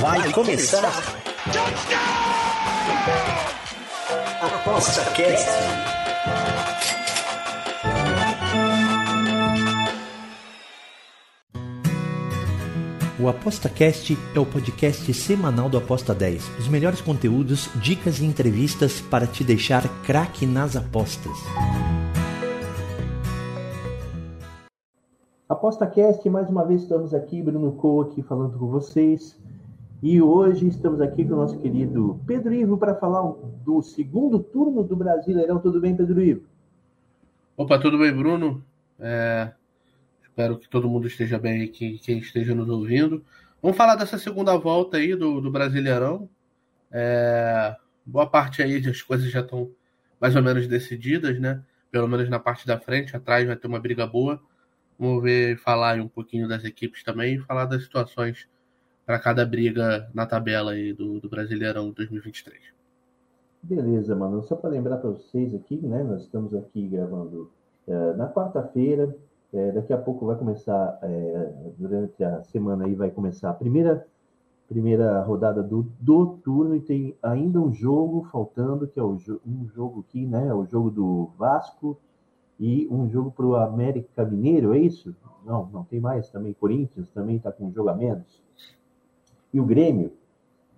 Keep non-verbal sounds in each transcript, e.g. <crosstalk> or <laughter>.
Vai começar. Aposta Cast. O ApostaCast é o podcast semanal do Aposta 10. Os melhores conteúdos, dicas e entrevistas para te deixar craque nas apostas. ApostaCast, mais uma vez estamos aqui, Bruno Co aqui falando com vocês. E hoje estamos aqui com o nosso querido Pedro Ivo para falar do segundo turno do Brasileirão. Tudo bem, Pedro Ivo? Opa, tudo bem, Bruno? É, espero que todo mundo esteja bem aqui, quem esteja nos ouvindo. Vamos falar dessa segunda volta aí do, do Brasileirão. É, boa parte aí das coisas já estão mais ou menos decididas, né? Pelo menos na parte da frente, atrás vai ter uma briga boa. Vamos ver, falar um pouquinho das equipes também e falar das situações para cada briga na tabela aí do, do Brasileirão 2023. Beleza, mano. Só para lembrar para vocês aqui, né? Nós estamos aqui gravando é, na quarta-feira. É, daqui a pouco vai começar, é, durante a semana aí vai começar a primeira, primeira rodada do, do turno e tem ainda um jogo faltando, que é o, um jogo aqui, né? O jogo do Vasco e um jogo para o América Mineiro, é isso? Não, não tem mais também. Corinthians também está com um jogo a menos e o Grêmio.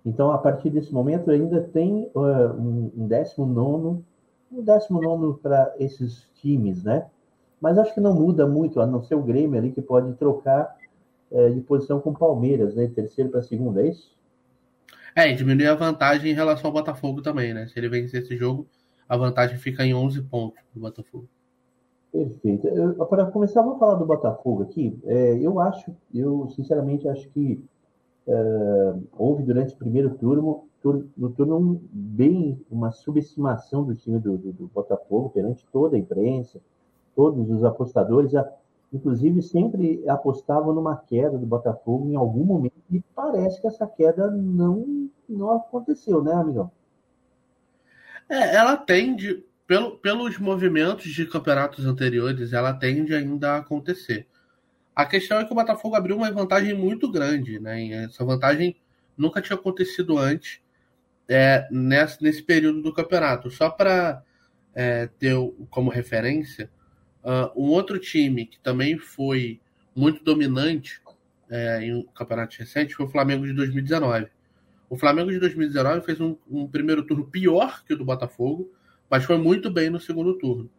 Então, a partir desse momento, ainda tem uh, um, um 19, um 19 para esses times, né? Mas acho que não muda muito, a não ser o Grêmio ali, que pode trocar uh, de posição com o Palmeiras, né? Terceiro para segunda, é isso? É, diminui a vantagem em relação ao Botafogo também, né? Se ele vencer esse jogo, a vantagem fica em 11 pontos do Botafogo. Perfeito. Para começar, vamos falar do Botafogo aqui. É, eu acho, eu sinceramente acho que uh, houve durante o primeiro turno, turno, no turno um, bem uma subestimação do time do, do, do, Botafogo perante toda a imprensa, todos os apostadores, a, inclusive sempre apostavam numa queda do Botafogo em algum momento e parece que essa queda não, não aconteceu, né, amigão? É, ela tende, pelo, pelos movimentos de campeonatos anteriores, ela tende ainda a acontecer. A questão é que o Botafogo abriu uma vantagem muito grande, né? E essa vantagem nunca tinha acontecido antes é, nesse, nesse período do campeonato. Só para é, ter como referência, uh, um outro time que também foi muito dominante é, em um campeonato recente foi o Flamengo de 2019. O Flamengo de 2019 fez um, um, primeiro turno pior que o do Botafogo, mas foi muito bem no segundo turno.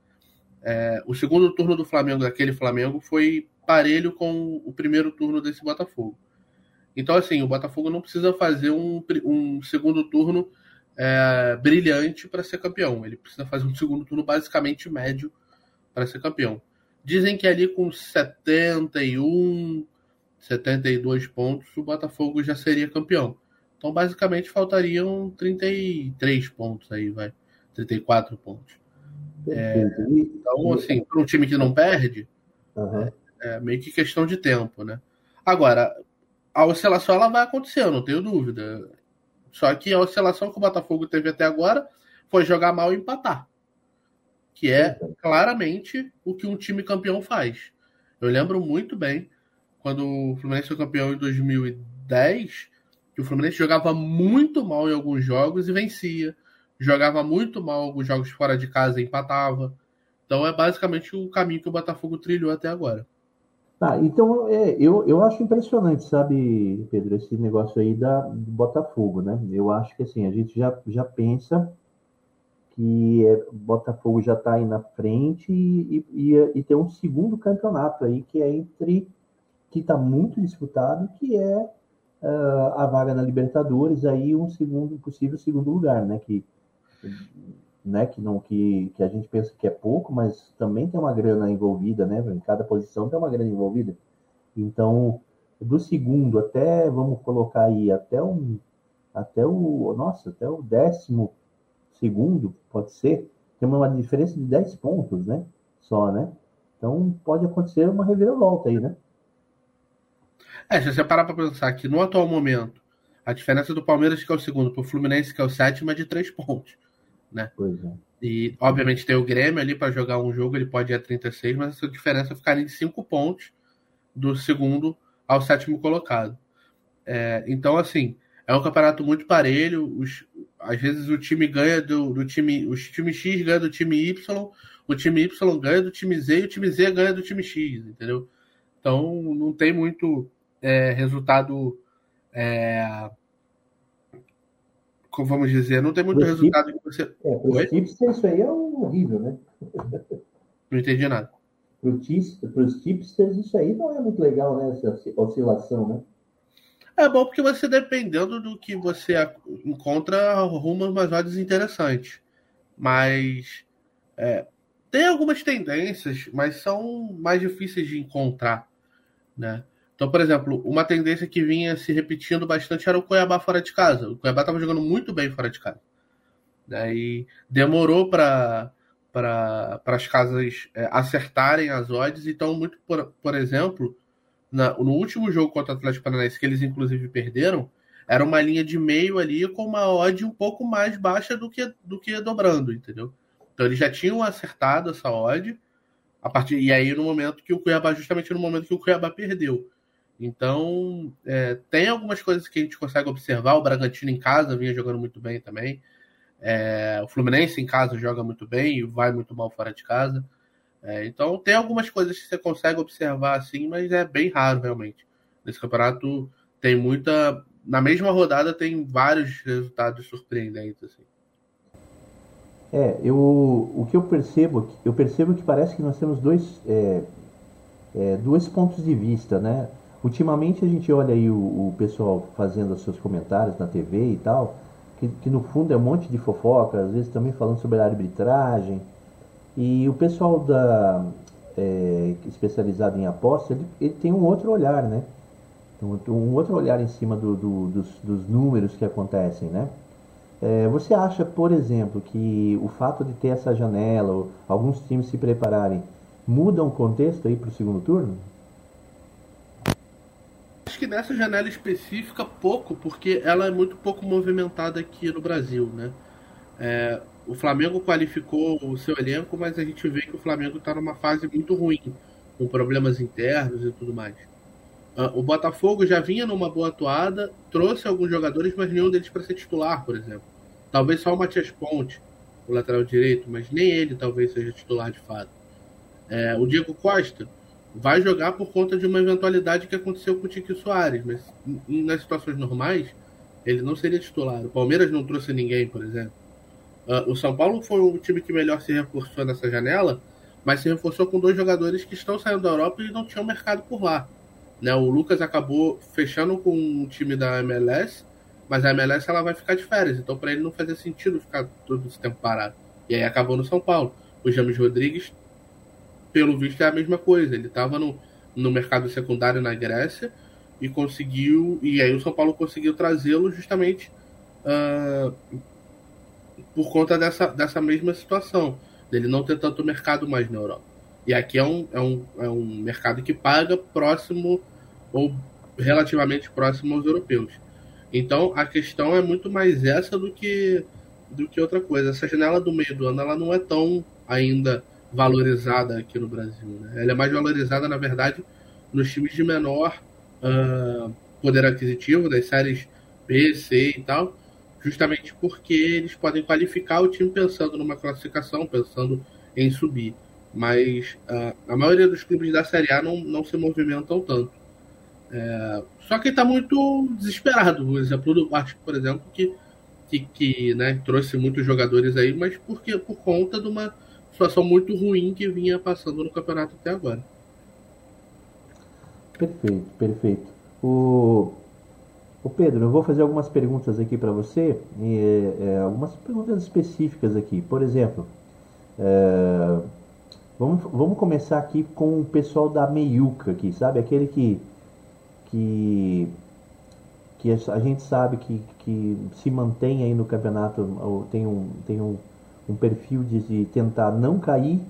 É, o segundo turno do Flamengo, daquele Flamengo, foi parelho com o primeiro turno desse Botafogo. Então, assim, o Botafogo não precisa fazer um, um segundo turno é, brilhante para ser campeão. Ele precisa fazer um segundo turno basicamente médio para ser campeão. Dizem que ali com 71, 72 pontos, o Botafogo já seria campeão. Então, basicamente, faltariam 33 pontos aí, vai. 34 pontos. É, então, assim, para um time que não perde, uhum. É meio que questão de tempo, né? Agora, a oscilação ela vai acontecer, eu não tenho dúvida. Só que a oscilação que o Botafogo teve até agora foi jogar mal e empatar. Que é claramente o que um time campeão faz. Eu lembro muito bem quando o Fluminense foi campeão em 2010, que o Fluminense jogava muito mal em alguns jogos e vencia. Jogava muito mal alguns jogos fora de casa empatava. Então é basicamente o caminho que o Botafogo trilhou até agora. Tá, então é, eu, eu acho impressionante, sabe, Pedro, esse negócio aí da, do Botafogo, né? Eu acho que assim, a gente já, já pensa que é, Botafogo já está aí na frente e, e, e, tem um segundo campeonato aí que é entre que está muito disputado, que é uh, a vaga na Libertadores, aí um segundo possível segundo lugar, né? Que né, que não que, que a gente pensa que é pouco, mas também tem uma grana envolvida, né? Em cada posição tem uma grana envolvida. Então, do segundo até, vamos colocar aí, até um até o, nossa, até o décimo segundo, pode ser, tem uma diferença de 10 pontos, né? Só, né? Então, pode acontecer uma reviravolta aí, né? É, se você parar para pensar que no atual momento, a diferença do Palmeiras, que é o segundo, para o Fluminense, que é o sétimo, é de 3 pontos né? Pois é. E, obviamente, tem o Grêmio ali para jogar um jogo, ele pode ir a 36, mas essa diferença ficaria em 5 pontos, do segundo ao sétimo colocado. É, então, assim, é um campeonato muito parelho. Os, às vezes o time ganha do, do time. O time X ganha do time Y, o time Y ganha do time Z e o time Z ganha do time X, entendeu? Então não tem muito é, resultado. É, como vamos dizer, não tem muito Pro resultado que você. É, para os tips, isso aí é horrível, né? <laughs> Não entendi nada. Para os tipsters, isso aí não é muito legal, né? Essa oscilação, né? É bom porque você, dependendo do que você encontra, arruma umas odds interessantes. Mas é, tem algumas tendências, mas são mais difíceis de encontrar. Né? Então, por exemplo, uma tendência que vinha se repetindo bastante era o Cuiabá fora de casa. O Cuiabá estava jogando muito bem fora de casa. Né? E demorou para para as casas é, acertarem as odds. Então, muito por, por exemplo, na, no último jogo contra o Atlético Paranaense, que eles inclusive perderam, era uma linha de meio ali com uma odd um pouco mais baixa do que, do que dobrando, entendeu? Então eles já tinham acertado essa odd, a partir, e aí no momento que o Cuiabá, justamente no momento que o Cuiabá perdeu. Então, é, tem algumas coisas que a gente consegue observar. O Bragantino em casa vinha jogando muito bem também. É, o Fluminense em casa joga muito bem e vai muito mal fora de casa. É, então tem algumas coisas que você consegue observar assim, mas é bem raro realmente. Nesse campeonato tem muita. Na mesma rodada tem vários resultados surpreendentes. Assim. É, eu, o que eu percebo, eu percebo que parece que nós temos dois, é, é, dois pontos de vista, né? Ultimamente a gente olha aí o, o pessoal fazendo os seus comentários na TV e tal, que, que no fundo é um monte de fofoca, às vezes também falando sobre a arbitragem. E o pessoal da, é, especializado em aposta, ele, ele, tem um outro olhar, né? Um, um outro olhar em cima do, do, dos, dos, números que acontecem, né? É, você acha, por exemplo, que o fato de ter essa janela, alguns times se prepararem, muda o contexto aí para o segundo turno? Acho que nessa janela específica pouco, porque ela é muito pouco movimentada aqui no Brasil, né? É, o Flamengo qualificou o seu elenco, mas a gente vê que o Flamengo está numa fase muito ruim, com problemas internos e tudo mais. Uh, o Botafogo já vinha numa boa atuada, trouxe alguns jogadores, mas nenhum deles para ser titular, por exemplo. Talvez só o Matias Ponte, o lateral direito, mas nem ele talvez seja titular de fato. É, o Diego Costa vai jogar por conta de uma eventualidade que aconteceu com o Tiki Soares, mas nas situações normais ele não seria titular. O Palmeiras não trouxe ninguém, por exemplo. Uh, o São Paulo foi o time que melhor se reforçou nessa janela, mas se reforçou com dois jogadores que estão saindo da Europa e não tinham mercado por lá. Né, o Lucas acabou fechando com o time da MLS, mas a MLS ela vai ficar de férias, então para ele não fazia sentido ficar todo esse tempo parado. E aí acabou no São Paulo. O James Rodrigues, pelo visto, é a mesma coisa. Ele estava no, no mercado secundário na Grécia e conseguiu. E aí o São Paulo conseguiu trazê-lo justamente uh, por conta dessa, dessa mesma situação, dele não ter tanto mercado mais na Europa. E aqui é um, é um, é um mercado que paga próximo ou relativamente próximo aos europeus. Então a questão é muito mais essa do que do que outra coisa. Essa janela do meio do ano ela não é tão ainda valorizada aqui no Brasil. Né? Ela é mais valorizada, na verdade, nos times de menor uh, poder aquisitivo, das séries B, C e tal, justamente porque eles podem qualificar o time pensando numa classificação, pensando em subir. Mas uh, a maioria dos clubes da Série A não, não se movimentam tanto. É, só que está muito desesperado. O exemplo do Vasco, por exemplo, que, que, que né, trouxe muitos jogadores aí, mas porque, por conta de uma situação muito ruim que vinha passando no campeonato até agora. Perfeito, perfeito. O, o Pedro, eu vou fazer algumas perguntas aqui para você, e, é, algumas perguntas específicas aqui. Por exemplo, é, vamos, vamos começar aqui com o pessoal da Meiuca aqui, sabe? Aquele que, que, que a gente sabe que, que se mantém aí no campeonato, tem um, tem um, um perfil de, de tentar não cair,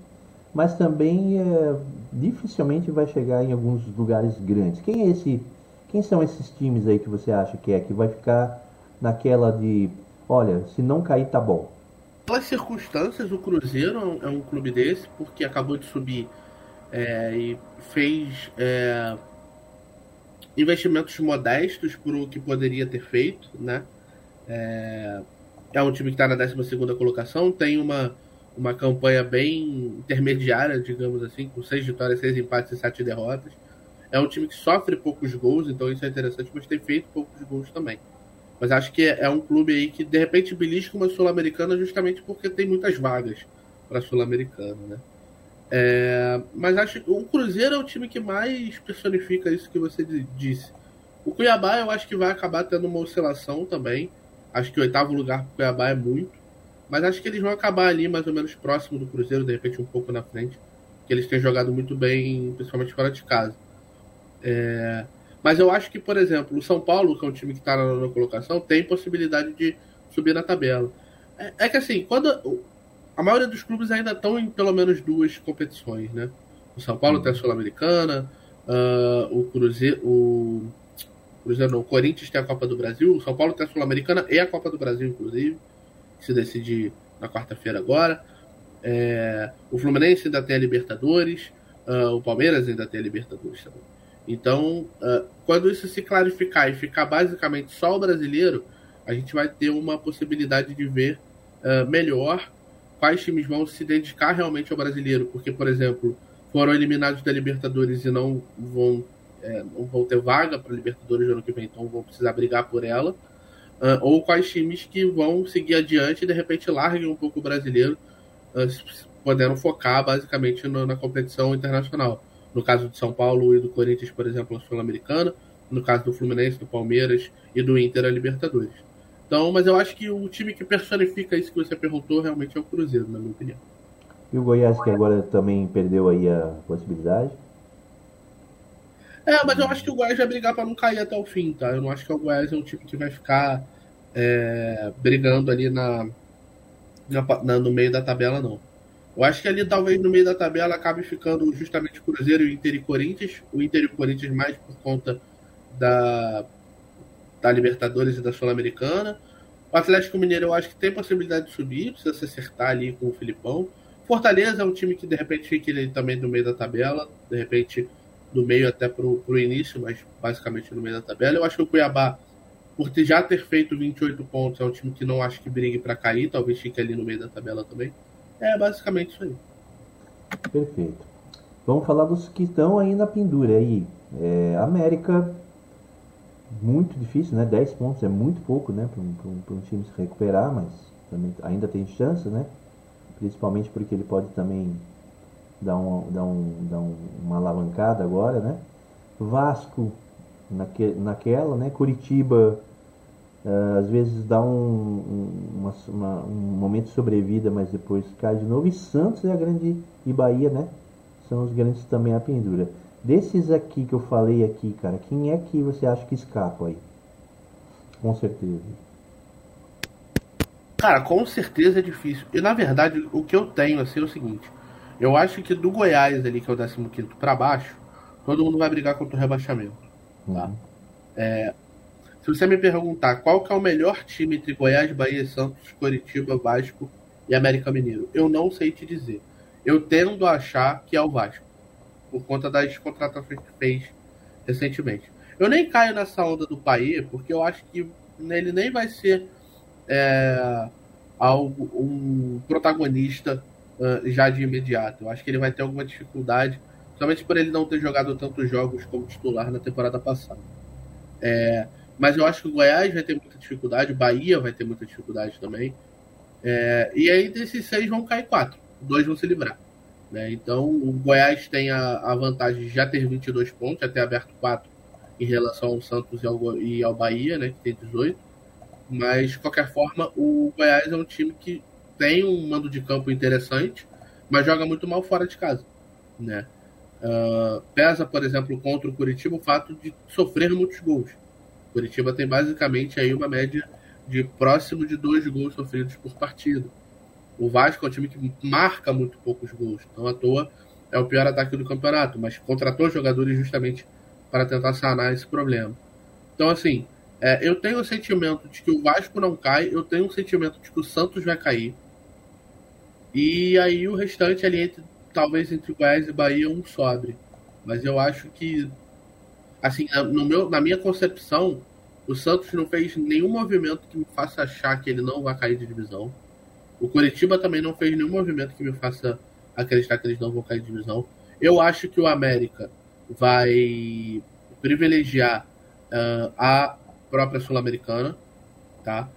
mas também é, dificilmente vai chegar em alguns lugares grandes. Quem é esse quem são esses times aí que você acha que é que vai ficar naquela de, olha, se não cair tá bom? Pelas circunstâncias, o Cruzeiro é um clube desse, porque acabou de subir é, e fez é, investimentos modestos para o que poderia ter feito, né? É, é um time que está na 12 colocação, tem uma, uma campanha bem intermediária, digamos assim, com seis vitórias, seis empates e sete derrotas. É um time que sofre poucos gols, então isso é interessante, mas tem feito poucos gols também. Mas acho que é um clube aí que de repente belisca uma Sul-Americana justamente porque tem muitas vagas para Sul-Americana, né? É, mas acho que o Cruzeiro é o time que mais personifica isso que você disse. O Cuiabá eu acho que vai acabar tendo uma oscilação também. Acho que o oitavo lugar para o Cuiabá é muito. Mas acho que eles vão acabar ali mais ou menos próximo do Cruzeiro, de repente um pouco na frente. Que eles têm jogado muito bem, principalmente fora de casa. É, mas eu acho que, por exemplo, o São Paulo, que é um time que está na nona colocação, tem possibilidade de subir na tabela. É, é que assim, quando a maioria dos clubes ainda estão em pelo menos duas competições, né? O São Paulo tem a Sul-Americana, uh, o Cruzeiro, o Cruzeiro não, o Corinthians tem a Copa do Brasil, o São Paulo tem a Sul-Americana e a Copa do Brasil, inclusive, que se decide na quarta-feira agora. É, o Fluminense ainda tem a Libertadores, uh, o Palmeiras ainda tem a Libertadores também. Então, uh, quando isso se clarificar e ficar basicamente só o brasileiro, a gente vai ter uma possibilidade de ver uh, melhor quais times vão se dedicar realmente ao brasileiro, porque, por exemplo, foram eliminados da Libertadores e não vão, é, não vão ter vaga para Libertadores no ano que vem, então vão precisar brigar por ela, uh, ou quais times que vão seguir adiante e de repente larguem um pouco o brasileiro, uh, podendo focar basicamente no, na competição internacional. No caso de São Paulo e do Corinthians, por exemplo, a Sul-Americana, no caso do Fluminense, do Palmeiras e do Inter, a Libertadores. Então, mas eu acho que o time que personifica isso que você perguntou realmente é o Cruzeiro, na minha opinião. E o Goiás que agora também perdeu aí a possibilidade? É, mas eu acho que o Goiás vai brigar para não cair até o fim, tá? Eu não acho que o Goiás é um time que vai ficar é, brigando ali na, na, no meio da tabela, não. Eu acho que ali talvez no meio da tabela acabe ficando justamente o Cruzeiro, o Inter e Corinthians. O Inter e Corinthians mais por conta da, da Libertadores e da Sul-Americana. O Atlético Mineiro eu acho que tem possibilidade de subir, precisa se acertar ali com o Filipão. Fortaleza é um time que de repente fica ali também no meio da tabela, de repente do meio até pro, início, mas basicamente no meio da tabela. Eu acho que o Cuiabá, por ter, já ter feito 28 pontos, é um time que não acho que brigue para cair, talvez fique ali no meio da tabela também. É basicamente isso aí. Perfeito. Vamos falar dos que estão aí na pendura aí. É, América muito difícil, né? 10 pontos é muito pouco, né? Para um, um, time se recuperar, mas também ainda tem chance, né? Principalmente porque ele pode também dar, um, dar, um, um, uma alavancada agora, né? Vasco naque, naquela, né? Curitiba uh, às vezes dá um, uma, uma, um momento de sobrevida, mas depois cai de novo. E Santos é a grande e Bahia, né? São os grandes também a pendura. Desses aqui que eu falei aqui, cara, quem é que você acha que escapa aí? Com certeza. Cara, com certeza é difícil. E na verdade, o que eu tenho assim é o seguinte: eu acho que do Goiás ali, que é o 15 para baixo, todo mundo vai brigar contra o rebaixamento. Tá? É, se você me perguntar qual que é o melhor time entre Goiás, Bahia, Santos, Coritiba, Vasco e América Mineiro, eu não sei te dizer. Eu tendo a achar que é o Vasco por conta das contratações que fez recentemente. Eu nem caio nessa onda do Paê, porque eu acho que ele nem vai ser é, algo, um protagonista uh, já de imediato. Eu acho que ele vai ter alguma dificuldade, somente por ele não ter jogado tantos jogos como titular na temporada passada. É, mas eu acho que o Goiás vai ter muita dificuldade, o Bahia vai ter muita dificuldade também. É, e aí desses seis vão cair quatro, dois vão se livrar. Né? Então, o Goiás tem a, a, vantagem de já ter 22 pontos, já ter aberto 4 em relação ao Santos e ao, e ao Bahia, né, que tem 18. Mas, de qualquer forma, o Goiás é um time que tem um mando de campo interessante, mas joga muito mal fora de casa. Né? Uh, pesa, por exemplo, contra o Curitiba o fato de sofrer muitos gols. Curitiba tem basicamente aí uma média de próximo de dois gols sofridos por partida. O Vasco é um time que marca muito poucos gols. Então, à toa, é o pior ataque do campeonato, mas contratou jogadores justamente para tentar sanar esse problema. Então, assim, é, eu tenho o sentimento de que o Vasco não cai, eu tenho o sentimento de que o Santos vai cair. E aí o restante ali, entre, talvez entre Goiás e Bahia, um sobre. Mas eu acho que. assim, no meu, na minha concepção, o Santos não fez nenhum movimento que me faça achar que ele não vai cair de divisão. O Curitiba também não fez nenhum movimento que me faça acreditar que eles não vão cair de divisão. Eu acho que o América vai privilegiar uh, a própria Sul-Americana, tá?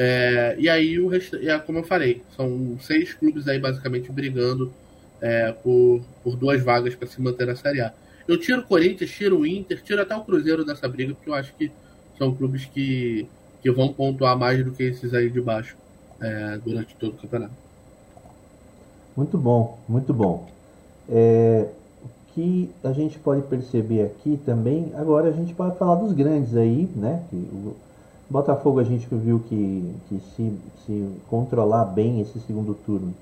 É, e aí o resto, é, como eu falei, são seis clubes aí basicamente brigando é, por, por duas vagas para se manter na Série A. Eu tiro o Corinthians, tiro o Inter, tiro até o Cruzeiro dessa briga, porque eu acho que são clubes que, que vão pontuar mais do que esses aí de baixo é, durante todo o campeonato. Muito bom, muito bom. É, o que a gente pode perceber aqui também, agora a gente pode falar dos grandes aí, né? Que o Botafogo a gente viu que, que se, se controlar bem esse segundo turno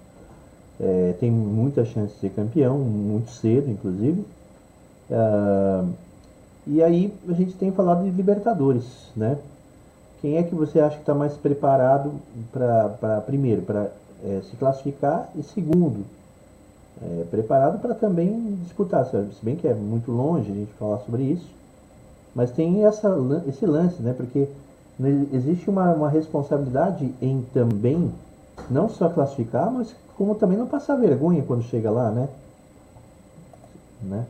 é, tem muita chance de ser campeão, muito cedo, inclusive. Uh, e aí a gente tem falado de Libertadores, né? Quem é que você acha que está mais preparado para, primeiro, para é, se classificar e segundo, é, preparado para também disputar, se bem que é muito longe a gente falar sobre isso, mas tem essa, esse lance, né? Porque existe uma, uma responsabilidade em também não só classificar, mas como também não passar vergonha quando chega lá, né? né?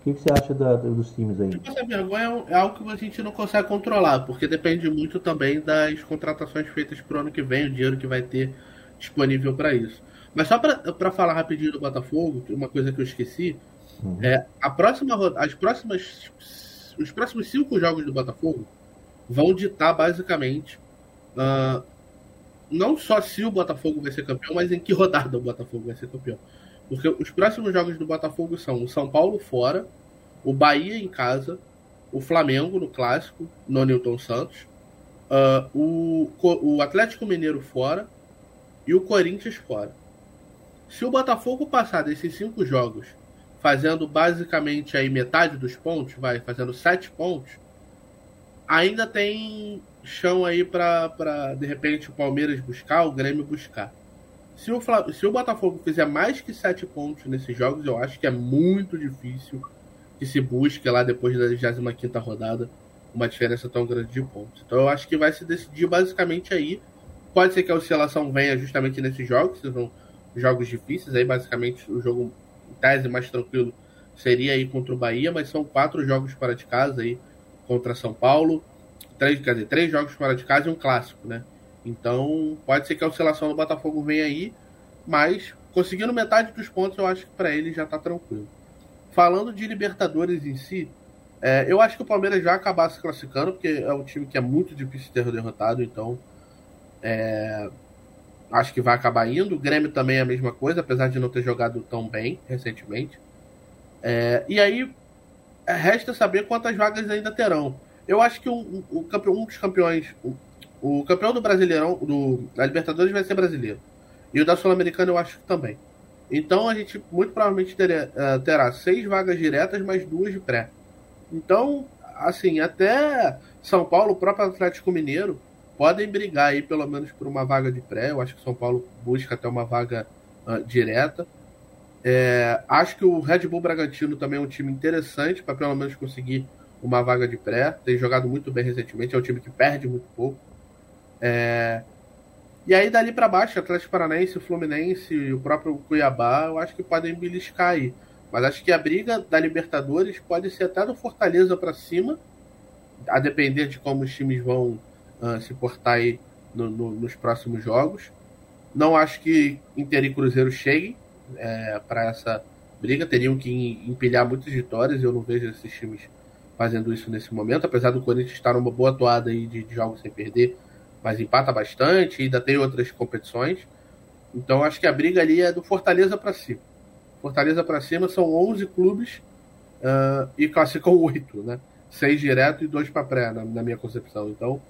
O que, que você acha da, dos times aí? Essa vergonha é algo que a gente não consegue controlar, porque depende muito também das contratações feitas para o ano que vem, o dinheiro que vai ter disponível para isso. Mas só para falar rapidinho do Botafogo, uma coisa que eu esqueci, uhum. é a próxima, as próximas, os próximos cinco jogos do Botafogo vão ditar basicamente uh, não só se o Botafogo vai ser campeão, mas em que rodada o Botafogo vai ser campeão. Porque os próximos jogos do Botafogo são o São Paulo fora, o Bahia em casa, o Flamengo no clássico, no Newton Santos, uh, o, o Atlético Mineiro fora e o Corinthians fora. Se o Botafogo passar desses cinco jogos fazendo basicamente aí metade dos pontos, vai fazendo sete pontos, ainda tem chão aí para de repente o Palmeiras buscar, o Grêmio buscar. Se o, se o Botafogo fizer mais que sete pontos nesses jogos, eu acho que é muito difícil que se busque lá depois da 25 rodada uma diferença tão grande de pontos. Então eu acho que vai se decidir basicamente aí. Pode ser que a oscilação venha justamente nesses jogos, são jogos difíceis, aí basicamente o jogo em tese mais tranquilo seria aí contra o Bahia, mas são quatro jogos fora de casa aí contra São Paulo, três, quer dizer, três jogos fora de casa e um clássico, né? Então, pode ser que a oscilação do Botafogo venha aí, mas conseguindo metade dos pontos, eu acho que para ele já está tranquilo. Falando de Libertadores em si, é, eu acho que o Palmeiras vai acabar se classificando, porque é um time que é muito difícil ter derrotado, então é, acho que vai acabar indo. O Grêmio também é a mesma coisa, apesar de não ter jogado tão bem recentemente. É, e aí resta saber quantas vagas ainda terão. Eu acho que um, um, um dos campeões, o campeão do Brasileirão, do, da Libertadores vai ser brasileiro. E o da Sul-Americana eu acho que também. Então a gente muito provavelmente terá, uh, terá seis vagas diretas, mais duas de pré. Então, assim, até São Paulo, o próprio Atlético Mineiro, podem brigar aí pelo menos por uma vaga de pré. Eu acho que São Paulo busca até uma vaga uh, direta. É, acho que o Red Bull Bragantino também é um time interessante para pelo menos conseguir uma vaga de pré. Tem jogado muito bem recentemente, é um time que perde muito pouco. É... E aí, dali para baixo, Atlético Paranaense, Fluminense e o próprio Cuiabá, eu acho que podem beliscar aí. Mas acho que a briga da Libertadores pode ser até do Fortaleza para cima, a depender de como os times vão uh, se portar aí no, no, nos próximos jogos. Não acho que Inter e Cruzeiro cheguem é, para essa briga, teriam que empilhar muitas vitórias. Eu não vejo esses times fazendo isso nesse momento, apesar do Corinthians estar numa boa toada aí de, de jogos sem perder mas empata bastante, ainda tem outras competições. Então acho que a briga ali é do Fortaleza para cima. Fortaleza para cima são 11 clubes uh, e classificam 8, né? Seis direto e dois para pré, na, na, minha concepção. Então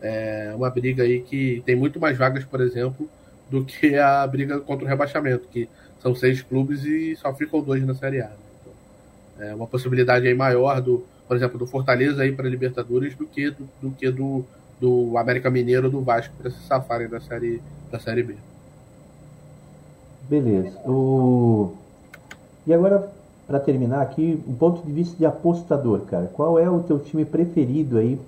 é uma briga aí que tem muito mais vagas, por exemplo, do que a briga contra o rebaixamento, que são seis clubes e só ficam dois na Série A. Né? Então, é uma possibilidade aí maior do, por exemplo, do Fortaleza aí para Libertadores do que do, do que do do América Mineiro ou do Vasco para se safarem da série, da série B. Beleza. O... E agora, para terminar aqui, um ponto de vista de apostador, cara. Qual é o teu time preferido aí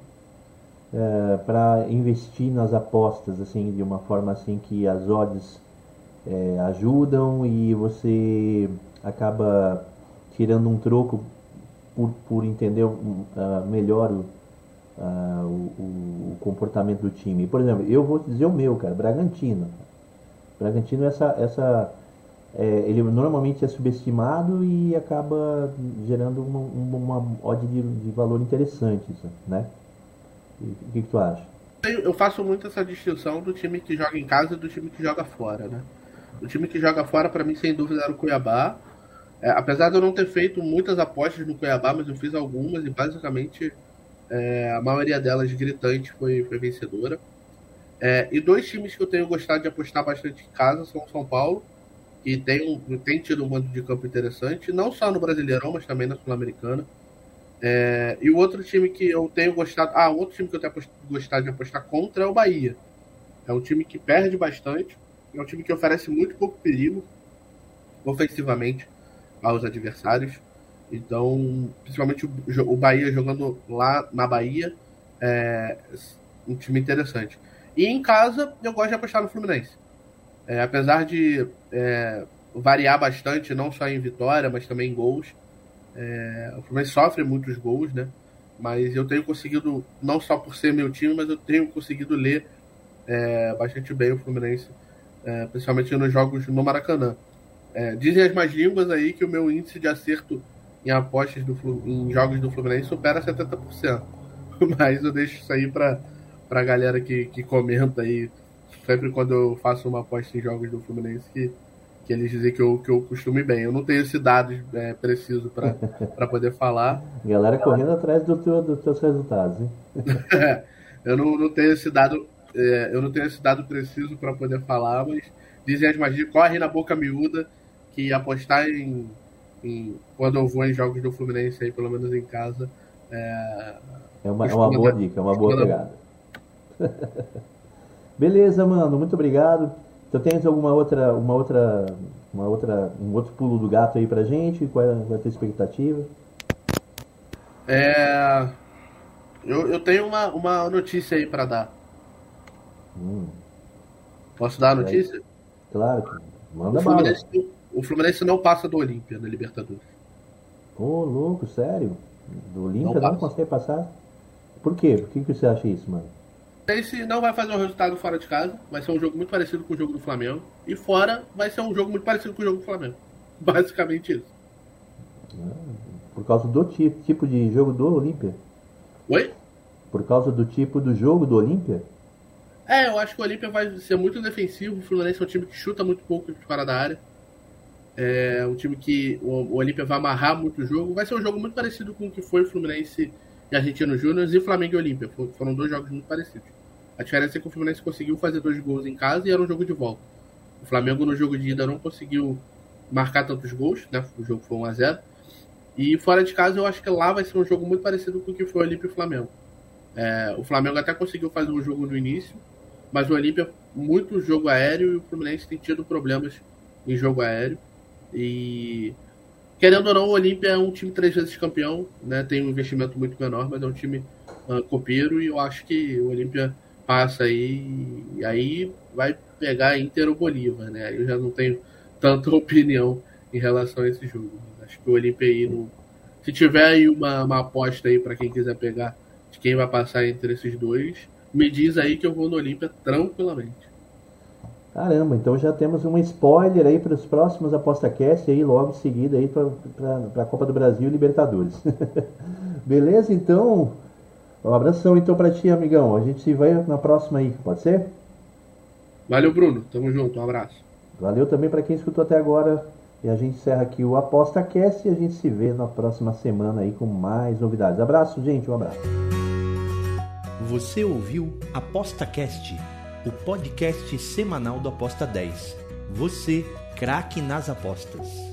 é, para investir nas apostas, assim, de uma forma assim que as odds é, ajudam e você acaba tirando um troco por, por entender uh, melhor o, uh, o, o, comportamento do time. Por exemplo, eu vou dizer o meu, cara, Bragantino. Bragantino, essa, essa, é, ele normalmente é subestimado e acaba gerando uma, uma odd de, de valor interessante, né? O que, que tu acha? Eu faço muito essa distinção do time que joga em casa e do time que joga fora, né? O time que joga fora, para mim, sem dúvida, era o Cuiabá. É, apesar de eu não ter feito muitas apostas no Cuiabá, mas eu fiz algumas e basicamente é, a maioria delas gritante foi, foi vencedora. É, e dois times que eu tenho gostado de apostar bastante em casa são o São Paulo, que tem, um, tem tido um mando de campo interessante, não só no Brasileirão, mas também na Sul-Americana. É, e o outro time que eu tenho gostado. Ah, outro time que eu tenho gostado de apostar contra é o Bahia. É um time que perde bastante. É um time que oferece muito pouco perigo ofensivamente aos adversários. Então, principalmente o, Bahia jogando lá na Bahia, é um time interessante. E em casa, eu gosto de apostar no Fluminense. É, apesar de é, variar bastante, não só em vitória, mas também em gols. É, o Fluminense sofre muitos gols, né? Mas eu tenho conseguido, não só por ser meu time, mas eu tenho conseguido ler é, bastante bem o Fluminense, é, principalmente nos jogos no Maracanã. É, dizem as mais línguas aí que o meu índice de acerto em apostas do, em jogos do Fluminense supera 70%. <laughs> Mas eu deixo isso aí para a galera que, que comenta aí, sempre quando eu faço uma aposta em jogos do Fluminense, que que eles dizem que eu, que eu costume bem. Eu não tenho esse dado é, preciso para <laughs> poder falar. Galera correndo atrás do teu, dos teus resultados, hein? <laughs> eu não, não tenho esse dado, é, eu não tenho esse dado preciso para poder falar, mas dizem as magias, corre na boca miúda que apostar em, em, quando eu vou em jogos do Fluminense aí, pelo menos em casa, é, é uma, é uma boa dica, é uma boa pegada. <laughs> Beleza, mano, muito obrigado. Então tens alguma outra, uma outra, uma outra, um outro pulo do gato aí pra gente? Qual é, qual é a tua expectativa? É, eu, eu tenho uma, uma notícia aí para dar. Hum. Posso dar a notícia? É, claro, manda o Fluminense, bala. o Fluminense não passa do Olímpia na Libertadores. Ô, oh, louco, sério? Do Olímpia não, não consegue passar? Por quê? Por que, que você acha isso, mano? Fluminense não vai fazer um resultado fora de casa. Vai ser um jogo muito parecido com o jogo do Flamengo. E fora vai ser um jogo muito parecido com o jogo do Flamengo. <laughs> Basicamente isso. Ah, por causa do tipo de jogo do Olímpia? Oi? Por causa do tipo do jogo do Olímpia? É, eu acho que o Olímpia vai ser muito defensivo. O Fluminense é um time que chuta muito pouco de fora da área. É um time que o Olímpia vai amarrar muito o jogo. Vai ser um jogo muito parecido com o que foi o Fluminense e Argentino Júnior e Flamengo e Olímpia. Foram dois jogos muito parecidos. A diferença é que o Fluminense conseguiu fazer dois gols em casa e era um jogo de volta. O Flamengo no jogo de ida não conseguiu marcar tantos gols, né? O jogo foi 1 a 0 E fora de casa eu acho que lá vai ser um jogo muito parecido com o que foi o Olímpia e o Flamengo. É, o Flamengo até conseguiu fazer um jogo no início, mas o Olímpia muito jogo aéreo e o Fluminense tem tido problemas em jogo aéreo. E querendo ou não, o Olímpia é um time três vezes campeão, né? Tem um investimento muito menor, mas é um time uh, copeiro e eu acho que o Olímpia passa aí e aí vai pegar Inter ou Bolívar, né? Eu já não tenho tanta <laughs> opinião em relação a esse jogo. Acho que o Olímpia aí não... se tiver aí uma, uma aposta aí para quem quiser pegar de quem vai passar entre esses dois, me diz aí que eu vou no Olímpia tranquilamente. Caramba, então já temos um spoiler aí para os próximos ApostaCast aí logo em seguida aí para a Copa do Brasil e Libertadores. <laughs> Beleza? Então, um abração então para ti, amigão. A gente se vai na próxima aí, pode ser? Valeu, Bruno. Tamo junto. Um abraço. Valeu também para quem escutou até agora. E a gente encerra aqui o ApostaCast e a gente se vê na próxima semana aí com mais novidades. Abraço, gente. Um abraço. Você ouviu ApostaCast o podcast semanal do Aposta 10. Você, craque nas apostas.